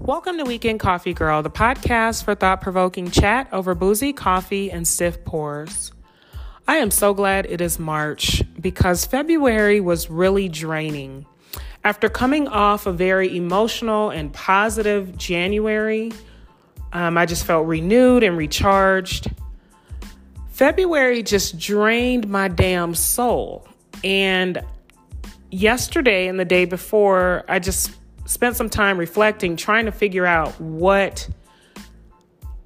Welcome to Weekend Coffee Girl, the podcast for thought provoking chat over boozy coffee and stiff pours. I am so glad it is March because February was really draining. After coming off a very emotional and positive January, um, I just felt renewed and recharged. February just drained my damn soul. And yesterday and the day before, I just spent some time reflecting, trying to figure out what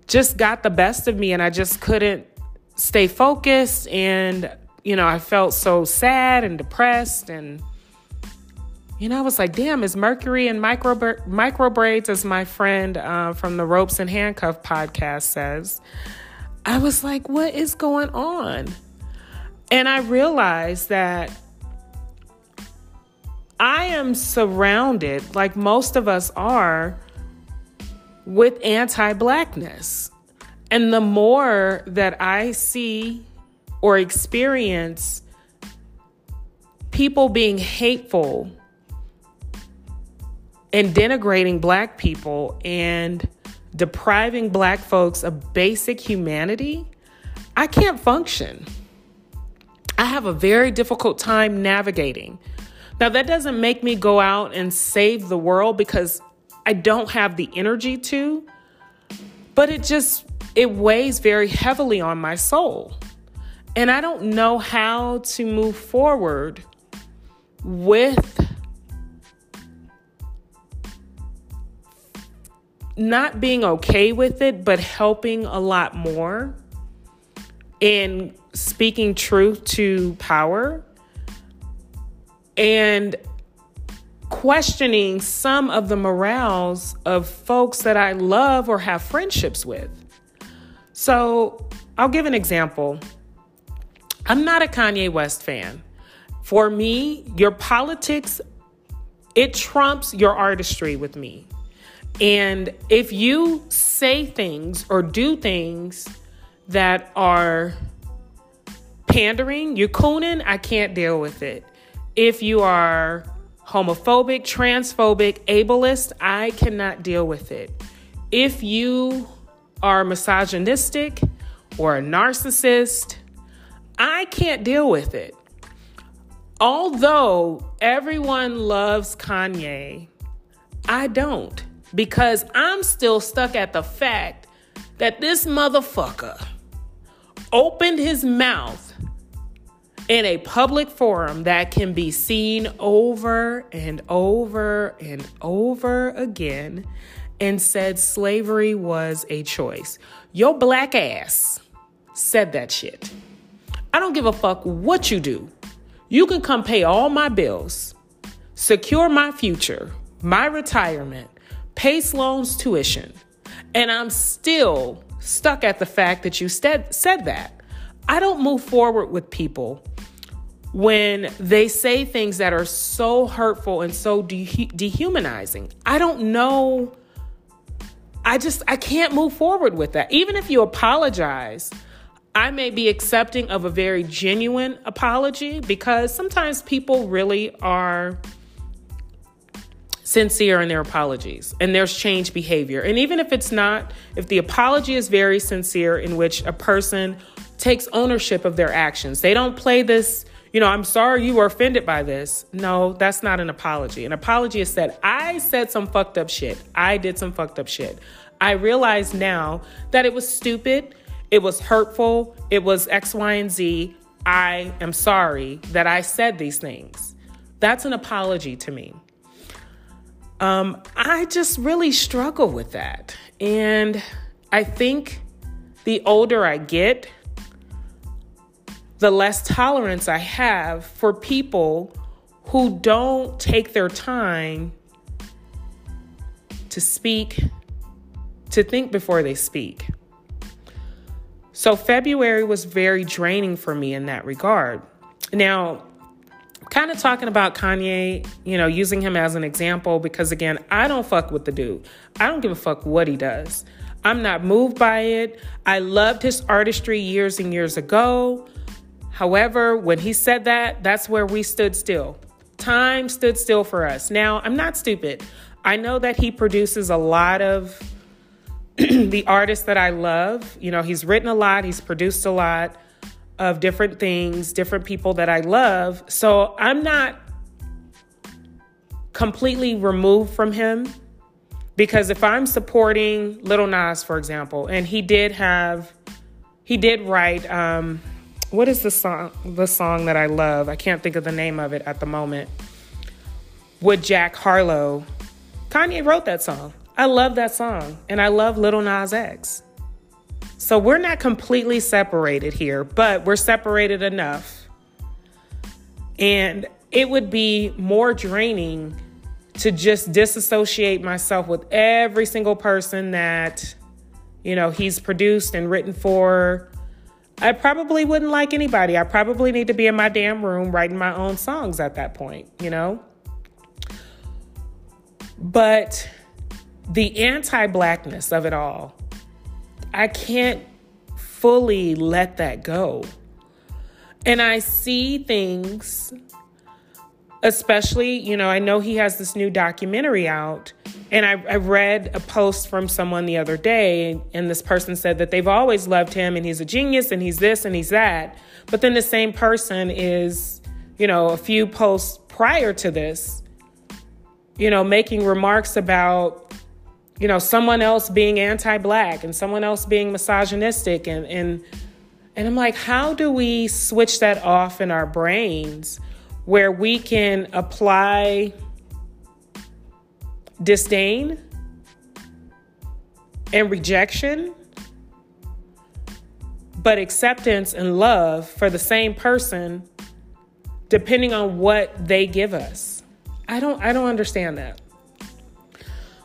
just got the best of me, and I just couldn't stay focused. And, you know, I felt so sad and depressed. And, you know, I was like, damn, is Mercury and micro, micro braids, as my friend uh, from the Ropes and Handcuff podcast says. I was like, what is going on? And I realized that I am surrounded, like most of us are, with anti blackness. And the more that I see or experience people being hateful and denigrating black people and depriving black folks of basic humanity, I can't function. I have a very difficult time navigating now, that doesn't make me go out and save the world because I don't have the energy to, but it just it weighs very heavily on my soul. And I don't know how to move forward with not being okay with it, but helping a lot more and speaking truth to power and questioning some of the morals of folks that I love or have friendships with. So I'll give an example. I'm not a Kanye West fan. For me, your politics, it trumps your artistry with me. And if you say things or do things that are pandering, you're cooning, I can't deal with it. If you are homophobic, transphobic, ableist, I cannot deal with it. If you are misogynistic or a narcissist, I can't deal with it. Although everyone loves Kanye, I don't because I'm still stuck at the fact that this motherfucker opened his mouth in a public forum that can be seen over and over and over again and said slavery was a choice. Your black ass said that shit. I don't give a fuck what you do. You can come pay all my bills, secure my future, my retirement, pay Sloan's tuition, and I'm still stuck at the fact that you said, said that. I don't move forward with people when they say things that are so hurtful and so de- dehumanizing. I don't know. I just I can't move forward with that. Even if you apologize, I may be accepting of a very genuine apology because sometimes people really are sincere in their apologies and there's changed behavior. And even if it's not, if the apology is very sincere in which a person takes ownership of their actions, they don't play this you know, I'm sorry you were offended by this. No, that's not an apology. An apology is said, I said some fucked up shit. I did some fucked up shit. I realize now that it was stupid, it was hurtful, it was X, Y, and Z. I am sorry that I said these things. That's an apology to me. Um, I just really struggle with that. And I think the older I get, the less tolerance I have for people who don't take their time to speak, to think before they speak. So, February was very draining for me in that regard. Now, kind of talking about Kanye, you know, using him as an example because, again, I don't fuck with the dude. I don't give a fuck what he does. I'm not moved by it. I loved his artistry years and years ago. However, when he said that, that's where we stood still. Time stood still for us. Now, I'm not stupid. I know that he produces a lot of the artists that I love. You know, he's written a lot, he's produced a lot of different things, different people that I love. So I'm not completely removed from him because if I'm supporting Lil Nas, for example, and he did have, he did write, um, what is the song? The song that I love. I can't think of the name of it at the moment. With Jack Harlow, Kanye wrote that song. I love that song, and I love Lil Nas X. So we're not completely separated here, but we're separated enough. And it would be more draining to just disassociate myself with every single person that, you know, he's produced and written for. I probably wouldn't like anybody. I probably need to be in my damn room writing my own songs at that point, you know? But the anti blackness of it all, I can't fully let that go. And I see things, especially, you know, I know he has this new documentary out. And I, I, read a post from someone the other day, and this person said that they've always loved him and he's a genius and he's this and he's that. But then the same person is, you know, a few posts prior to this, you know, making remarks about you know, someone else being anti-black and someone else being misogynistic and and and I'm like, how do we switch that off in our brains where we can apply disdain and rejection, but acceptance and love for the same person depending on what they give us? I don't I don't understand that.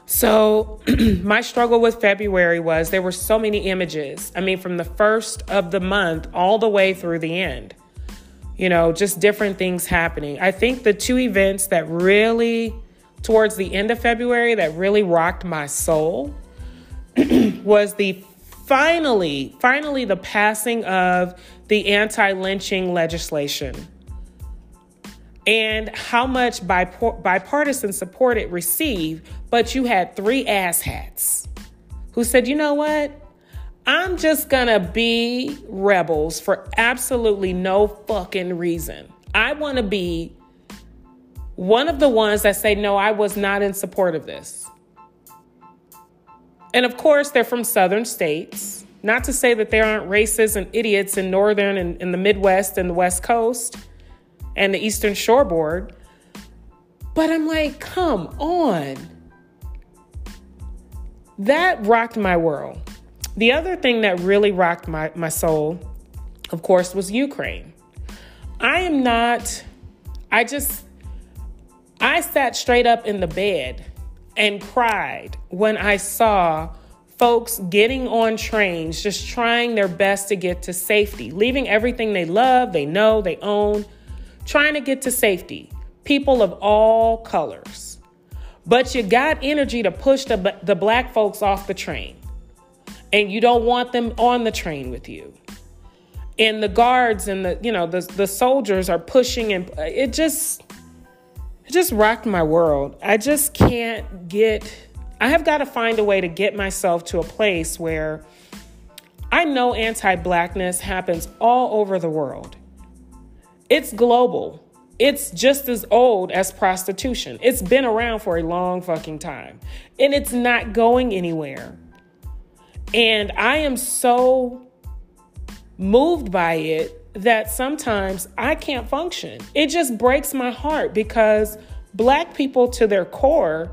So, my struggle with February was there were so many images. I mean, from the first of the month all the way through the end, you know, just different things happening. I think the two events that really, towards the end of February, that really rocked my soul was the finally, finally, the passing of the anti lynching legislation and how much bipartisan support it received, but you had three asshats who said, you know what? I'm just gonna be rebels for absolutely no fucking reason. I wanna be one of the ones that say, no, I was not in support of this. And of course, they're from southern states. Not to say that there aren't racists and idiots in northern and in the Midwest and the West Coast and the Eastern Shoreboard. But I'm like, come on. That rocked my world. The other thing that really rocked my, my soul, of course, was Ukraine. I am not, I just, I sat straight up in the bed and cried when I saw folks getting on trains, just trying their best to get to safety, leaving everything they love, they know, they own, trying to get to safety, people of all colors. But you got energy to push the, the black folks off the train. And you don't want them on the train with you. And the guards and the, you know, the, the soldiers are pushing and uh, it just, it just rocked my world. I just can't get, I have got to find a way to get myself to a place where I know anti blackness happens all over the world. It's global. It's just as old as prostitution. It's been around for a long fucking time. And it's not going anywhere. And I am so moved by it that sometimes I can't function. It just breaks my heart because black people, to their core,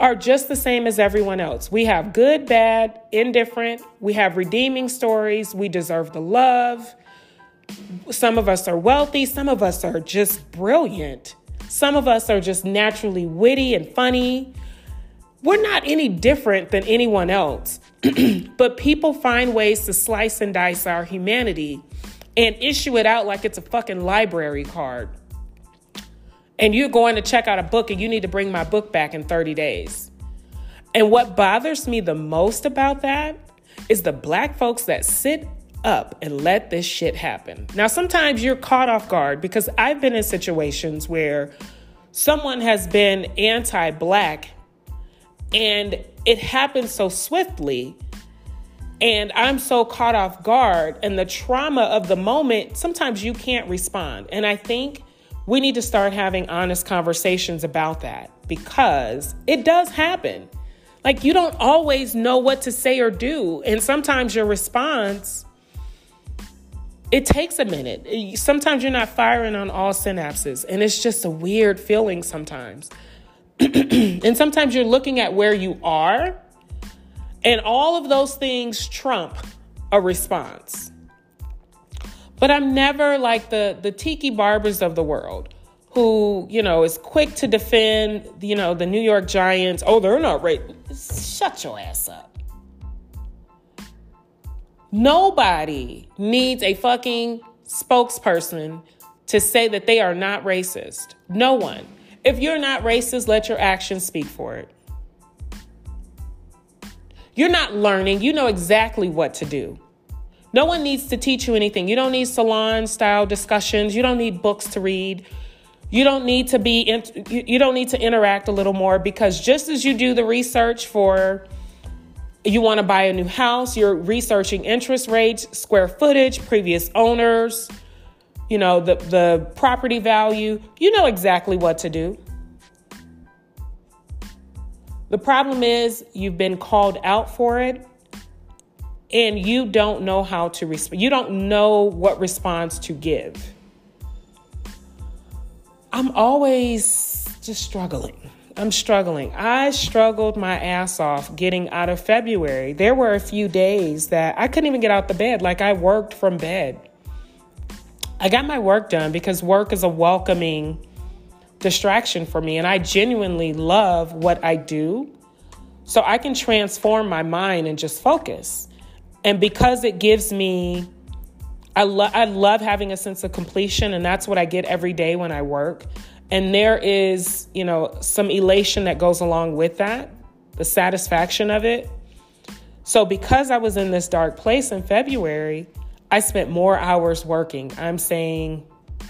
are just the same as everyone else. We have good, bad, indifferent. We have redeeming stories. We deserve the love. Some of us are wealthy, some of us are just brilliant. Some of us are just naturally witty and funny. We're not any different than anyone else. but people find ways to slice and dice our humanity and issue it out like it's a fucking library card. And you're going to check out a book and you need to bring my book back in 30 days. And what bothers me the most about that is the black folks that sit up and let this shit happen. Now, sometimes you're caught off guard because I've been in situations where someone has been anti black and it happens so swiftly. And I'm so caught off guard, and the trauma of the moment, sometimes you can't respond. And I think we need to start having honest conversations about that because it does happen. Like, you don't always know what to say or do. And sometimes your response it takes a minute. Sometimes you're not firing on all synapses, and it's just a weird feeling sometimes. and sometimes you're looking at where you are, and all of those things trump a response. But I'm never like the the Tiki Barbers of the world who, you know, is quick to defend, you know, the New York Giants. Oh, they're not right. Shut your ass up. Nobody needs a fucking spokesperson to say that they are not racist. No one. If you're not racist, let your actions speak for it. You're not learning, you know exactly what to do. No one needs to teach you anything. You don't need salon style discussions, you don't need books to read. You don't need to be you don't need to interact a little more because just as you do the research for you want to buy a new house, you're researching interest rates, square footage, previous owners, you know, the, the property value. You know exactly what to do. The problem is you've been called out for it and you don't know how to respond. You don't know what response to give. I'm always just struggling. I'm struggling. I struggled my ass off getting out of February. There were a few days that I couldn't even get out the bed. Like I worked from bed. I got my work done because work is a welcoming distraction for me. And I genuinely love what I do. So I can transform my mind and just focus. And because it gives me, I, lo- I love having a sense of completion. And that's what I get every day when I work. And there is, you know, some elation that goes along with that, the satisfaction of it. So, because I was in this dark place in February, I spent more hours working. I'm saying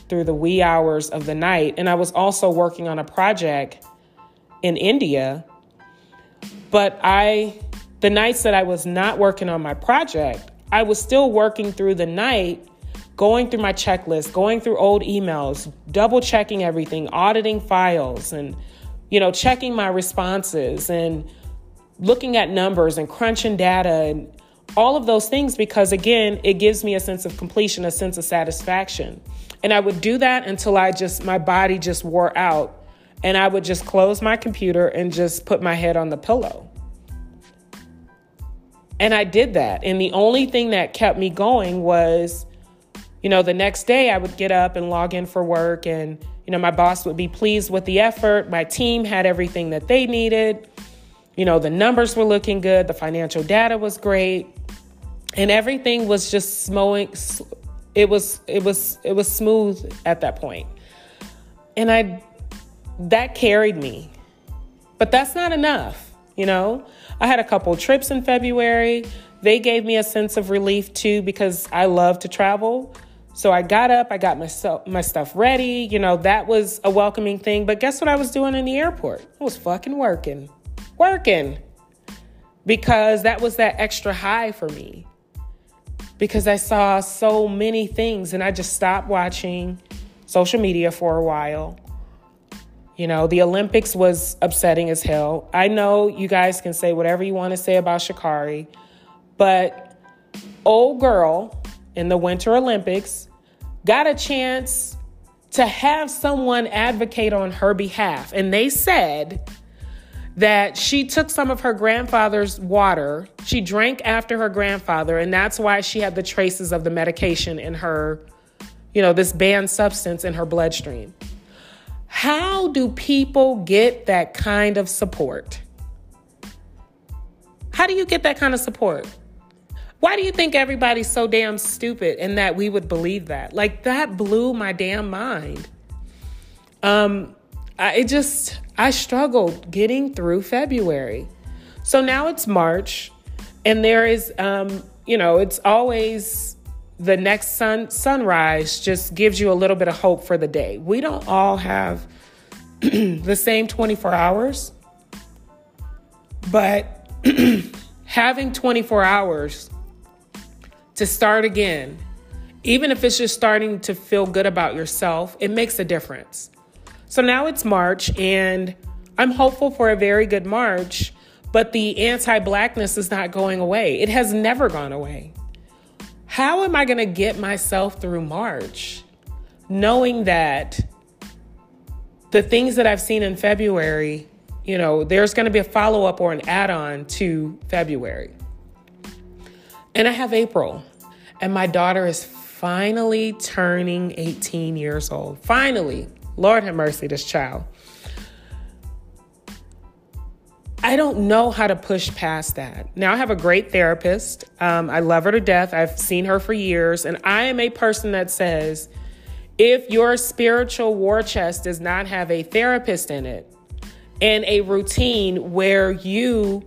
through the wee hours of the night. And I was also working on a project in India. But I, the nights that I was not working on my project, I was still working through the night going through my checklist, going through old emails, double checking everything, auditing files, and you know, checking my responses and looking at numbers and crunching data and all of those things because again, it gives me a sense of completion, a sense of satisfaction. And I would do that until I just my body just wore out and I would just close my computer and just put my head on the pillow. And I did that. And the only thing that kept me going was you know, the next day I would get up and log in for work, and, you know, my boss would be pleased with the effort. My team had everything that they needed. You know, the numbers were looking good, the financial data was great, and everything was just smowing. It was, it was, it was smooth at that. And I, that carried me. But that's not enough, you know? I had a couple trips in February. They gave me a sense of relief too because I love to travel. So I got up, I got my, my stuff ready. You know, that was a welcoming thing. But guess what I was doing in the airport? I was fucking working. Working. Because that was that extra high for me. Because I saw so many things and I just stopped watching social media for a while. You know, the Olympics was upsetting as hell. I know you guys can say whatever you want to say about Sha'Carri, but old girl in the Winter Olympics, got a chance to have someone advocate on her behalf. And they said that she took some of her grandfather's water, she drank after her grandfather, and that's why she had the traces of the medication in her, you know, this banned substance in her bloodstream. How do people get that kind of support? How do you get that kind of support? Why do you think everybody's so damn stupid and that we would believe that? Like that blew my damn mind. Um, I it just I struggled getting through February. So now it's March, and there is um, you know, it's always the next sun sunrise just gives you a little bit of hope for the day. We don't all have the same 24 hours, but having 24 hours to start again, even if it's just starting to feel good about yourself, it makes a difference. So now it's March, and I'm hopeful for a very good March, but the anti blackness is not going away. It has never gone away. How am I going to get myself through March knowing that the things that I've seen in February, you know, there's going to be a follow up or an add on to February? And I have April, and my daughter is finally turning 18 years old. Finally. Lord have mercy, this child. I don't know how to push past that. Now, I have a great therapist. Um, I love her to death. I've seen her for years. And I am a person that says if your spiritual war chest does not have a therapist in it and a routine where you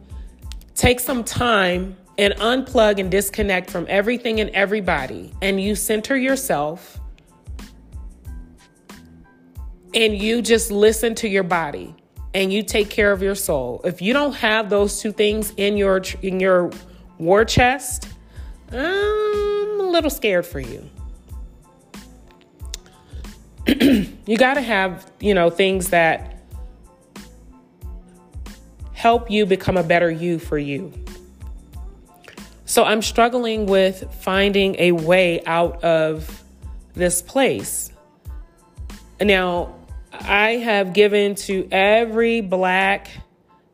take some time and unplug and disconnect from everything and everybody, and you center yourself and you just listen to your body and you take care of your soul. If you don't have those two things in your in your war chest, I'm a little scared for you. you got to have, you know, things that help you become a better you for you. So I'm struggling with finding a way out of this place. Now, I have given to every black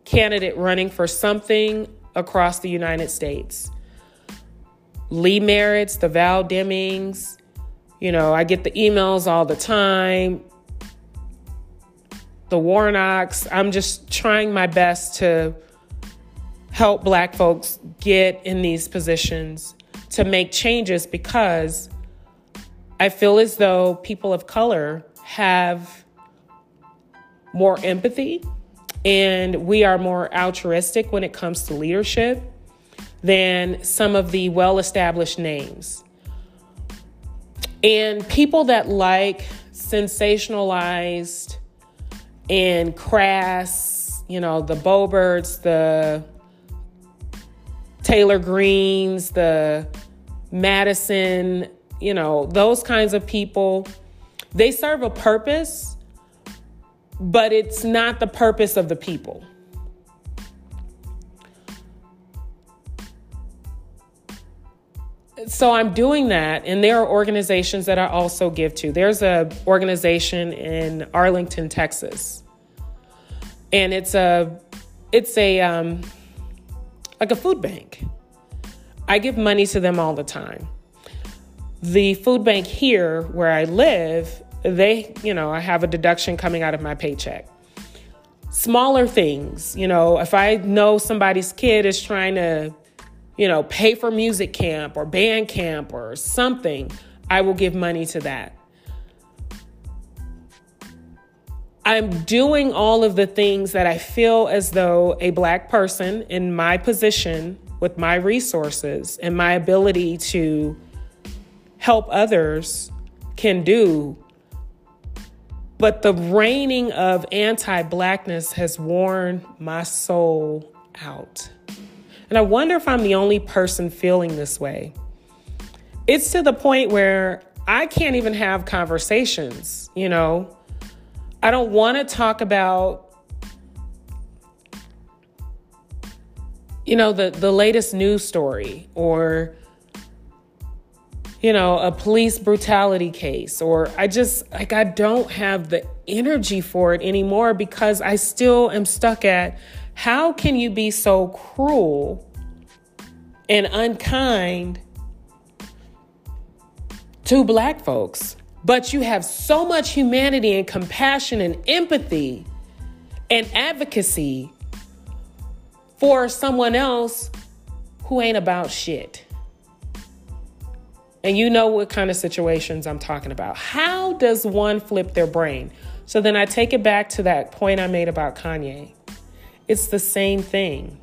candidate running for something across the United States. Lee Merritts, the Val Demings, you know, I get the emails all the time. The Warnocks. I'm just trying my best to help black folks get in these positions to make changes because I feel as though people of color have more empathy and we are more altruistic when it comes to leadership than some of the well established names. And people that like sensationalized and crass, you know, the Boeberts, the Taylor Greens, the Madison, you know, those kinds of people, they serve a purpose, but it's not the purpose of the people. so I'm doing that, and there are organizations that I also give to. There's a organization in Arlington, Texas, and it's a it's a um, like a food bank. I give money to them all the time. The food bank here, where I live, they you know I have a deduction coming out of my paycheck. Smaller things, you know, if I know somebody's kid is trying to you know, pay for music camp or band camp or something, I will give money to that. I'm doing all of the things that I feel as though a black person in my position with my resources and my ability to help others can do. But the reigning of anti blackness has worn my soul out. And I wonder if I'm the only person feeling this way. It's to the point where I can't even have conversations, you know. I don't want to talk about you know the the latest news story or you know a police brutality case or I just like I don't have the energy for it anymore because I still am stuck at how can you be so cruel and unkind to black folks? But you have so much humanity and compassion and empathy and advocacy for someone else who ain't about shit. And you know what kind of situations I'm talking about. How does one flip their brain? So then I take it back to that point I made about Kanye. It's the same thing.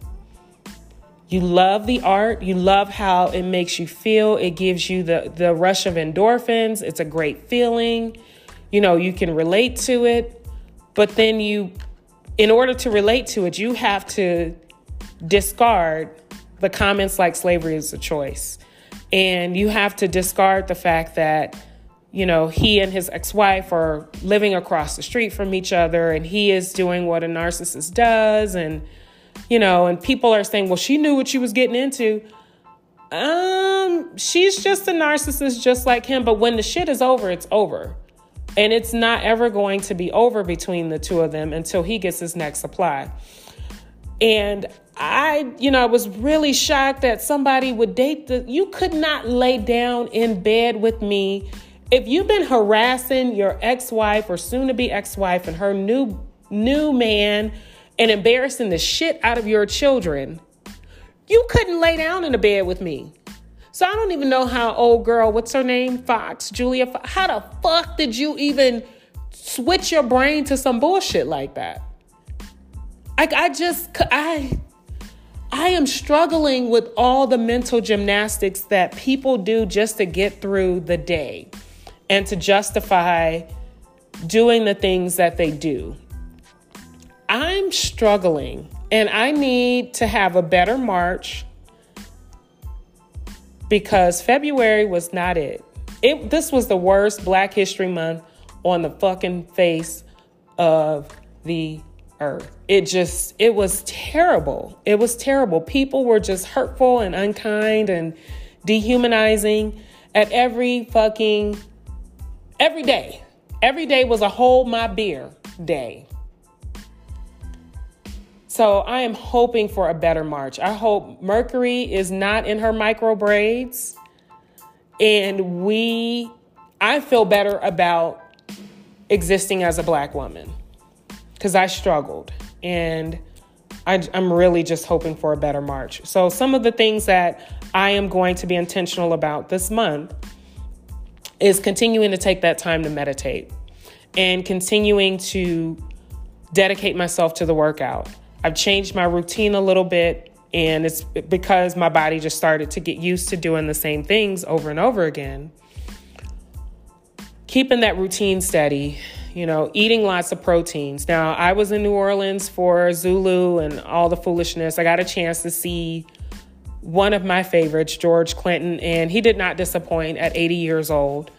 You love the art, you love how it makes you feel, it gives you the, the rush of endorphins, it's a great feeling. You know, you can relate to it. But then you, in order to relate to it, you have to discard the comments like slavery is a choice. And you have to discard the fact that, you know, he and his ex wife are living across the street from each other and he is doing what a narcissist does. And, you know, and people are saying, well, she knew what she was getting into. Um, she's just a narcissist just like him, but when the shit is over, it's over. And it's not ever going to be over between the two of them until he gets his next supply. And I, you know, I was really shocked that somebody would date the you could not lay down in bed with me. If you've been harassing your ex-wife or soon to be ex-wife and her new new man and embarrassing the shit out of your children, you couldn't lay down in a bed with me. So I don't even know how old girl, what's her name? Fox, Julia. Fox, how the fuck did you even switch your brain to some bullshit like that? I, I just, I, I am struggling with all the mental gymnastics that people do just to get through the day and to justify doing the things that they do. I'm struggling and I need to have a better March because February was not it. It this was the worst Black History Month on the fucking face of the earth. It just it was terrible. It was terrible. People were just hurtful and unkind and dehumanizing at every fucking every day. Every day was a hold my beer day. So I am hoping for a better March. I hope Mercury is not in her micro braids. And we, I feel better about existing as a black woman because I struggled. And I, I'm really just hoping for a better March. So, some of the things that I am going to be intentional about this month is continuing to take that time to meditate and continuing to dedicate myself to the workout. I've changed my routine a little bit, and it's because my body just started to get used to doing the same things over and over again. Keeping that routine steady, you know, eating lots of proteins. Now, I was in New Orleans for Zulu and all the foolishness. I got a chance to see one of my favorites, George Clinton, and he did not disappoint at 80 years old.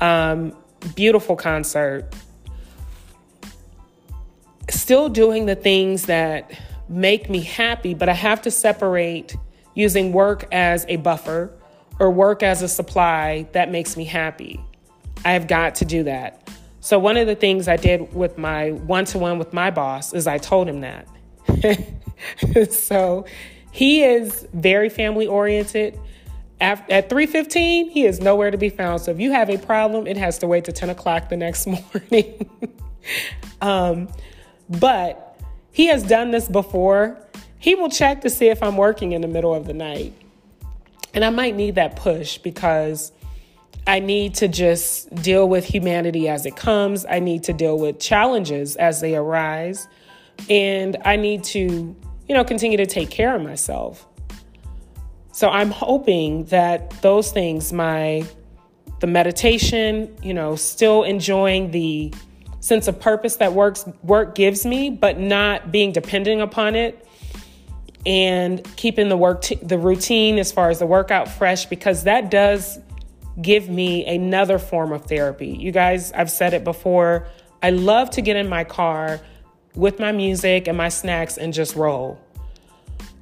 Um, beautiful concert still doing the things that make me happy, but I have to separate using work as a buffer or work as a supply that makes me happy. I've got to do that. So, one of the things I did with my one to one with my boss is I told him that. so, he is very family oriented. At, at 3.15 he is nowhere to be found so if you have a problem it has to wait to 10 o'clock the next morning um, but he has done this before. He will check to see if I'm working in the middle of the night. And I might need that push because I need to just deal with humanity as it comes. I need to deal with challenges as they arise. And I need to, you know, continue to take care of myself. So I'm hoping that those things, my the meditation, you know, still enjoying the sense of purpose that works work gives me, but not being dependent upon it and keeping the work t- the routine as far as the workout fresh because that does give me another form of therapy. You guys, I've said it before. I love to get in my car with my music and my snacks and just roll.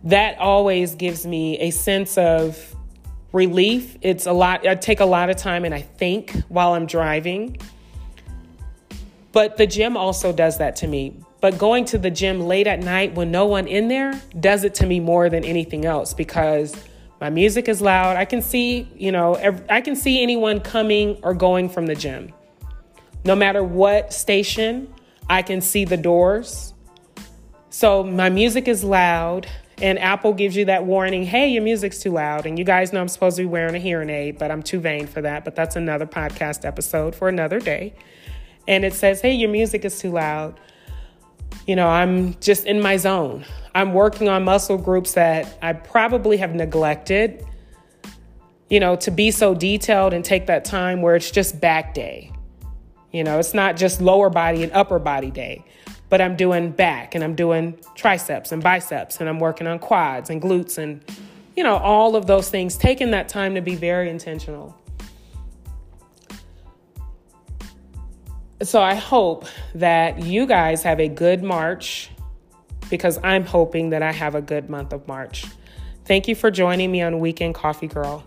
That always gives me a sense of relief. It's a lot, I take a lot of time and I think while I'm driving. But the gym also does that to me. But going to the gym late at night when no one in there does it to me more than anything else because my music is loud. I can see, you know, I can see anyone coming or going from the gym. No matter what station, I can see the doors. So my music is loud and Apple gives you that warning, "Hey, your music's too loud." And you guys know I'm supposed to be wearing a hearing aid, but I'm too vain for that, but that's another podcast episode for another day and it says, hey, your music is too loud, you know, I'm just in my zone. I'm working on muscle groups that I probably have neglected, you know, to be so detailed and take that time where it's just back day. You know, it's not just lower body and upper body day, but I'm doing back and I'm doing triceps and biceps and I'm working on quads and glutes and, you know, all of those things, taking that time to be very intentional. So I hope that you guys have a good March because I'm hoping that I have a good month of March. Thank you for joining me on Weekend Coffee Girl.